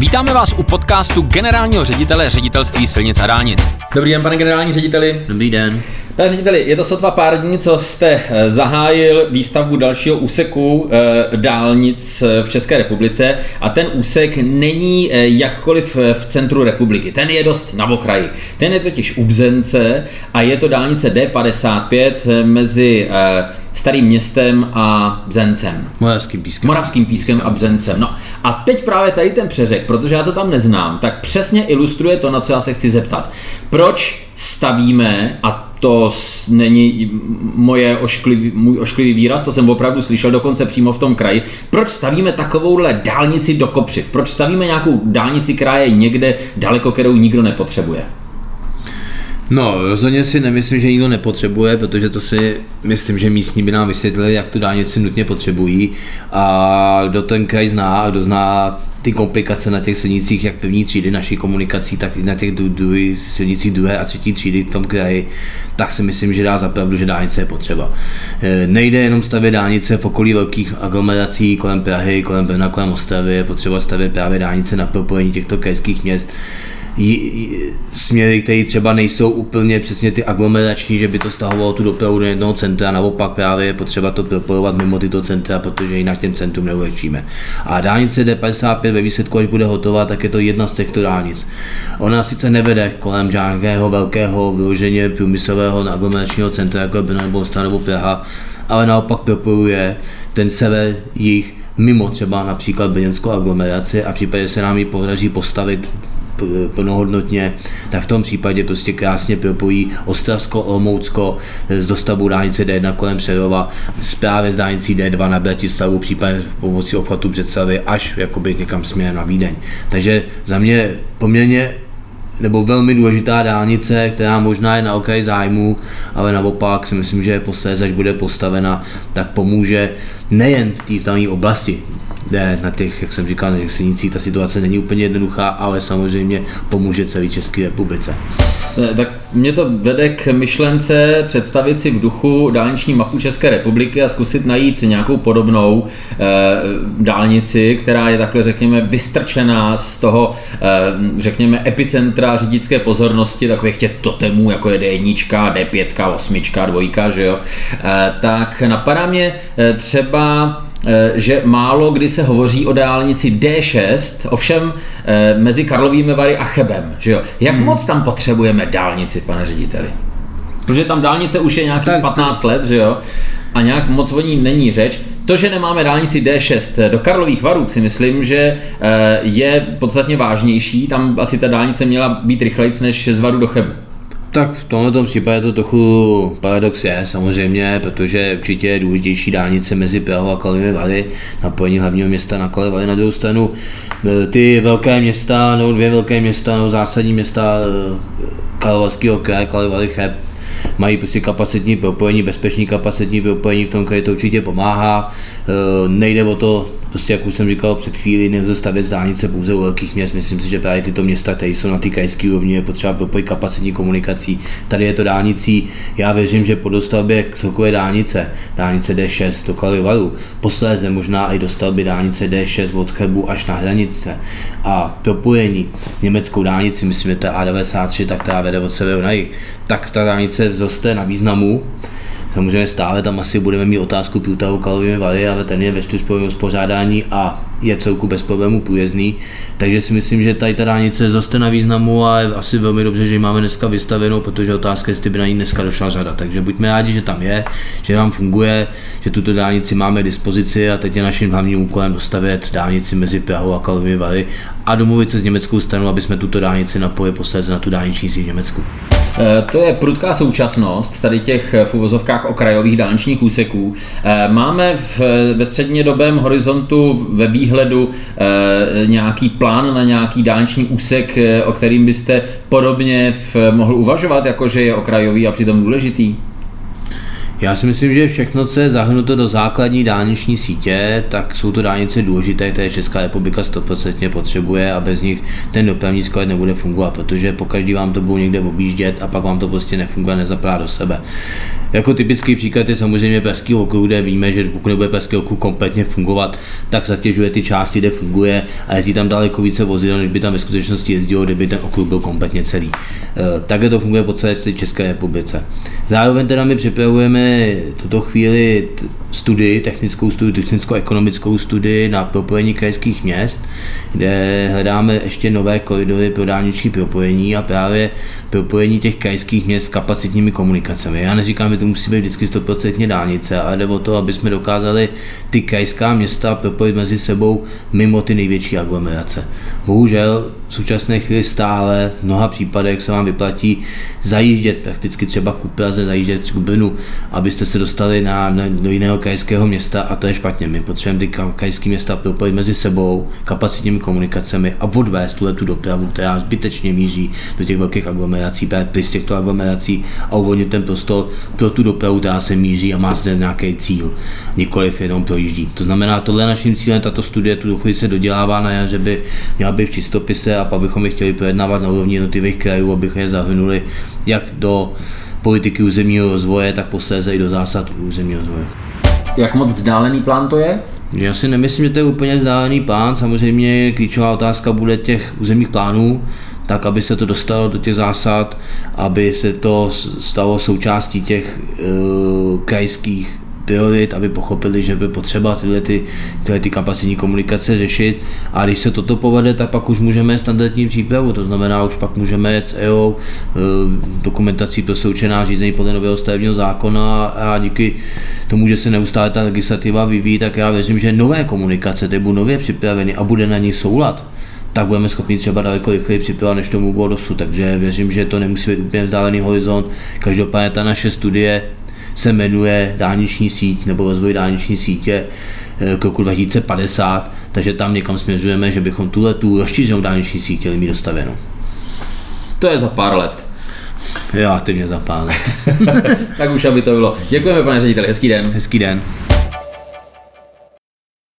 Vítáme vás u podcastu generálního ředitele ředitelství silnic a dálnic. Dobrý den, pane generální řediteli. Dobrý den. Pane řediteli, je to sotva pár dní, co jste eh, zahájil výstavbu dalšího úseku e, dálnic v České republice a ten úsek není jakkoliv v centru republiky. Ten je dost na okraji. Ten je totiž u Bzence a je to dálnice D55 mezi starým městem a Bzencem. Moravským pískem. Moravským pískem a Bzencem. No a teď právě tady ten přeřek, protože já to tam neznám, tak přesně ilustruje to, na co já se chci zeptat. Proč stavíme, a to není moje ošklivý, můj ošklivý výraz, to jsem opravdu slyšel dokonce přímo v tom kraji, proč stavíme takovouhle dálnici do Kopřiv? Proč stavíme nějakou dálnici, která je někde daleko, kterou nikdo nepotřebuje? No, rozhodně si nemyslím, že nikdo nepotřebuje, protože to si myslím, že místní by nám vysvětlili, jak tu dálnici nutně potřebují. A kdo ten kraj zná a kdo zná ty komplikace na těch silnicích, jak první třídy naší komunikací, tak i na těch druhý, silnicích druhé a třetí třídy v tom kraji, tak si myslím, že dá zapravdu, že dálnice je potřeba. E, nejde jenom stavět dálnice v okolí velkých aglomerací kolem Prahy, kolem Brna, kolem Ostravy, je potřeba stavět právě dálnice na propojení těchto krajských měst směry, které třeba nejsou úplně přesně ty aglomerační, že by to stahovalo tu dopravu do jednoho centra, naopak právě je potřeba to propojovat mimo tyto centra, protože jinak těm centrum neulečíme. A dálnice D55 ve výsledku, až bude hotová, tak je to jedna z těchto dálnic. Ona sice nevede kolem žádného velkého vyloženě průmyslového aglomeračního centra, jako Brno nebo Ostana nebo Praha, ale naopak propojuje ten sever, jich mimo třeba například brněnskou aglomeraci a v případě se nám ji podaří postavit plnohodnotně, tak v tom případě prostě krásně propojí Ostravsko, Olmoucko s dostavbou dálnice D1 kolem Přerova, právě z dálnicí D2 na Bratislavu, případně pomocí obchvatu Břeclavy až jakoby někam směrem na Vídeň. Takže za mě poměrně nebo velmi důležitá dálnice, která možná je na okraji zájmu, ale naopak si myslím, že posléze, až bude postavena, tak pomůže nejen v té oblasti, kde na těch, jak jsem říkal, na těch silnicích ta situace není úplně jednoduchá, ale samozřejmě pomůže celé České republice. Tak mě to vede k myšlence představit si v duchu dálniční mapu České republiky a zkusit najít nějakou podobnou e, dálnici, která je takhle, řekněme, vystrčená z toho, e, řekněme, epicentra řidičské pozornosti, takových těch totemů, jako je D1, D5, 8, 2, že jo. E, tak napadá mě třeba Eh, že málo kdy se hovoří o dálnici D6, ovšem eh, mezi Karlovými Vary a Chebem. Že jo? Jak hmm. moc tam potřebujeme dálnici, pane řediteli? Protože tam dálnice už je nějakých tak, 15 let, že jo? A nějak moc o ní není řeč. To, že nemáme dálnici D6 do Karlových varů, si myslím, že eh, je podstatně vážnější. Tam asi ta dálnice měla být rychlejc než z varu do Chebu. Tak v tomto případě to trochu paradox je samozřejmě, protože určitě je důležitější dálnice mezi Prahou a Kalivy Vary, napojení hlavního města na Kalivy Vary. Na druhou stranu e, ty velké města, nebo dvě velké města, nebo zásadní města e, Karlovarského kraje, Vary, Cheb, mají prostě kapacitní propojení, bezpečný kapacitní propojení, v tom kraji to určitě pomáhá. E, nejde o to, prostě jak už jsem říkal před chvíli, nelze stavět dálnice pouze u velkých měst. Myslím si, že právě tyto města, které jsou na té krajské úrovni, je potřeba propojit kapacitní komunikací. Tady je to dálnicí. Já věřím, že po dostavbě celkové dálnice, dálnice D6 do Kalivaru, posléze možná i dostavby dálnice D6 od Chebu až na hranice a propojení s německou dálnicí, myslím, že to je A93, tak která vede od severu na jih, tak ta dálnice vzroste na významu. Samozřejmě stále tam asi budeme mít otázku průtahu kalovými vary, ale ten je ve čtyřpovém uspořádání a je celku bez problémů průjezdný. Takže si myslím, že tady ta dálnice zase na významu a je asi velmi dobře, že ji máme dneska vystavenou, protože otázka je, jestli by na ní dneska došla řada. Takže buďme rádi, že tam je, že nám funguje, že tuto dálnici máme k dispozici a teď je naším hlavním úkolem dostavět dálnici mezi Prahou a Kalovými Vary a domluvit se s německou stranou, aby jsme tuto dálnici napojili posledně na tu dálniční v Německu. Eh, to je prudká současnost tady těch eh, v uvozovkách okrajových dálničních úseků. Eh, máme v, ve střednědobém horizontu ve výhledu nějaký plán na nějaký dálniční úsek, o kterým byste podobně v, mohl uvažovat, jakože je okrajový a přitom důležitý? Já si myslím, že všechno, co je zahrnuto do základní dálniční sítě, tak jsou to dálnice důležité, které Česká republika 100% potřebuje a bez nich ten dopravní sklad nebude fungovat, protože pokaždý vám to budou někde objíždět a pak vám to prostě nefunguje, nezapadá do sebe. Jako typický příklad je samozřejmě Pražský okruh, kde víme, že pokud nebude Pražský okruh kompletně fungovat, tak zatěžuje ty části, kde funguje a jezdí tam daleko více vozidel, než by tam ve skutečnosti jezdilo, kdyby ten okruh byl kompletně celý. E, takhle to funguje po celé České republice. Zároveň teda my připravujeme tuto chvíli studii, technickou studii, technicko-ekonomickou studii na propojení krajských měst, kde hledáme ještě nové koridory pro dálniční propojení a právě propojení těch krajských měst s kapacitními komunikacemi. Já neříkám, že to musí být vždycky 100% dálnice, ale jde o to, aby jsme dokázali ty krajská města propojit mezi sebou mimo ty největší aglomerace. Bohužel v současné chvíli stále v mnoha případech se vám vyplatí zajíždět prakticky třeba ku Praze, zajíždět k Brnu, abyste se dostali na, na, do jiného krajského města a to je špatně. My potřebujeme ty krajské města propojit mezi sebou, kapacitními komunikacemi a odvést tuhle tu dopravu, která zbytečně míří do těch velkých aglomerací, právě z těchto aglomerací a uvolnit ten prostor pro tu dopravu, která se míří a má zde nějaký cíl, nikoliv jenom projíždí. To znamená, tohle je naším cílem, tato studie tu chvíli se dodělává na jaře, by měla být v čistopise a pak bychom je chtěli projednávat na úrovni jednotlivých krajů, abychom je zahrnuli jak do politiky územního rozvoje, tak posléze i do zásad územního rozvoje. Jak moc vzdálený plán to je? Já si nemyslím, že to je úplně vzdálený plán. Samozřejmě klíčová otázka bude těch územních plánů, tak aby se to dostalo do těch zásad, aby se to stalo součástí těch uh, krajských priorit, aby pochopili, že by potřeba tyhle, ty, tyhle ty kapacitní komunikace řešit. A když se toto povede, tak pak už můžeme standardní přípravu, to znamená, už pak můžeme jet s EO, eh, dokumentací pro součená řízení podle nového stavebního zákona a díky tomu, že se neustále ta legislativa vyvíjí, tak já věřím, že nové komunikace, ty budou nově připraveny a bude na nich soulad tak budeme schopni třeba daleko rychleji připravovat, než tomu bylo dosud. Takže věřím, že to nemusí být úplně vzdálený horizont. Každopádně ta naše studie se jmenuje dálniční síť nebo rozvoj dálniční sítě eh, k roku 2050, takže tam někam směřujeme, že bychom tuhle tu rozšířenou dálniční síť chtěli mít dostavenou. To je za pár let. Já, ty mě za pár let. tak už aby to bylo. Děkujeme, pane řediteli, hezký den. Hezký den.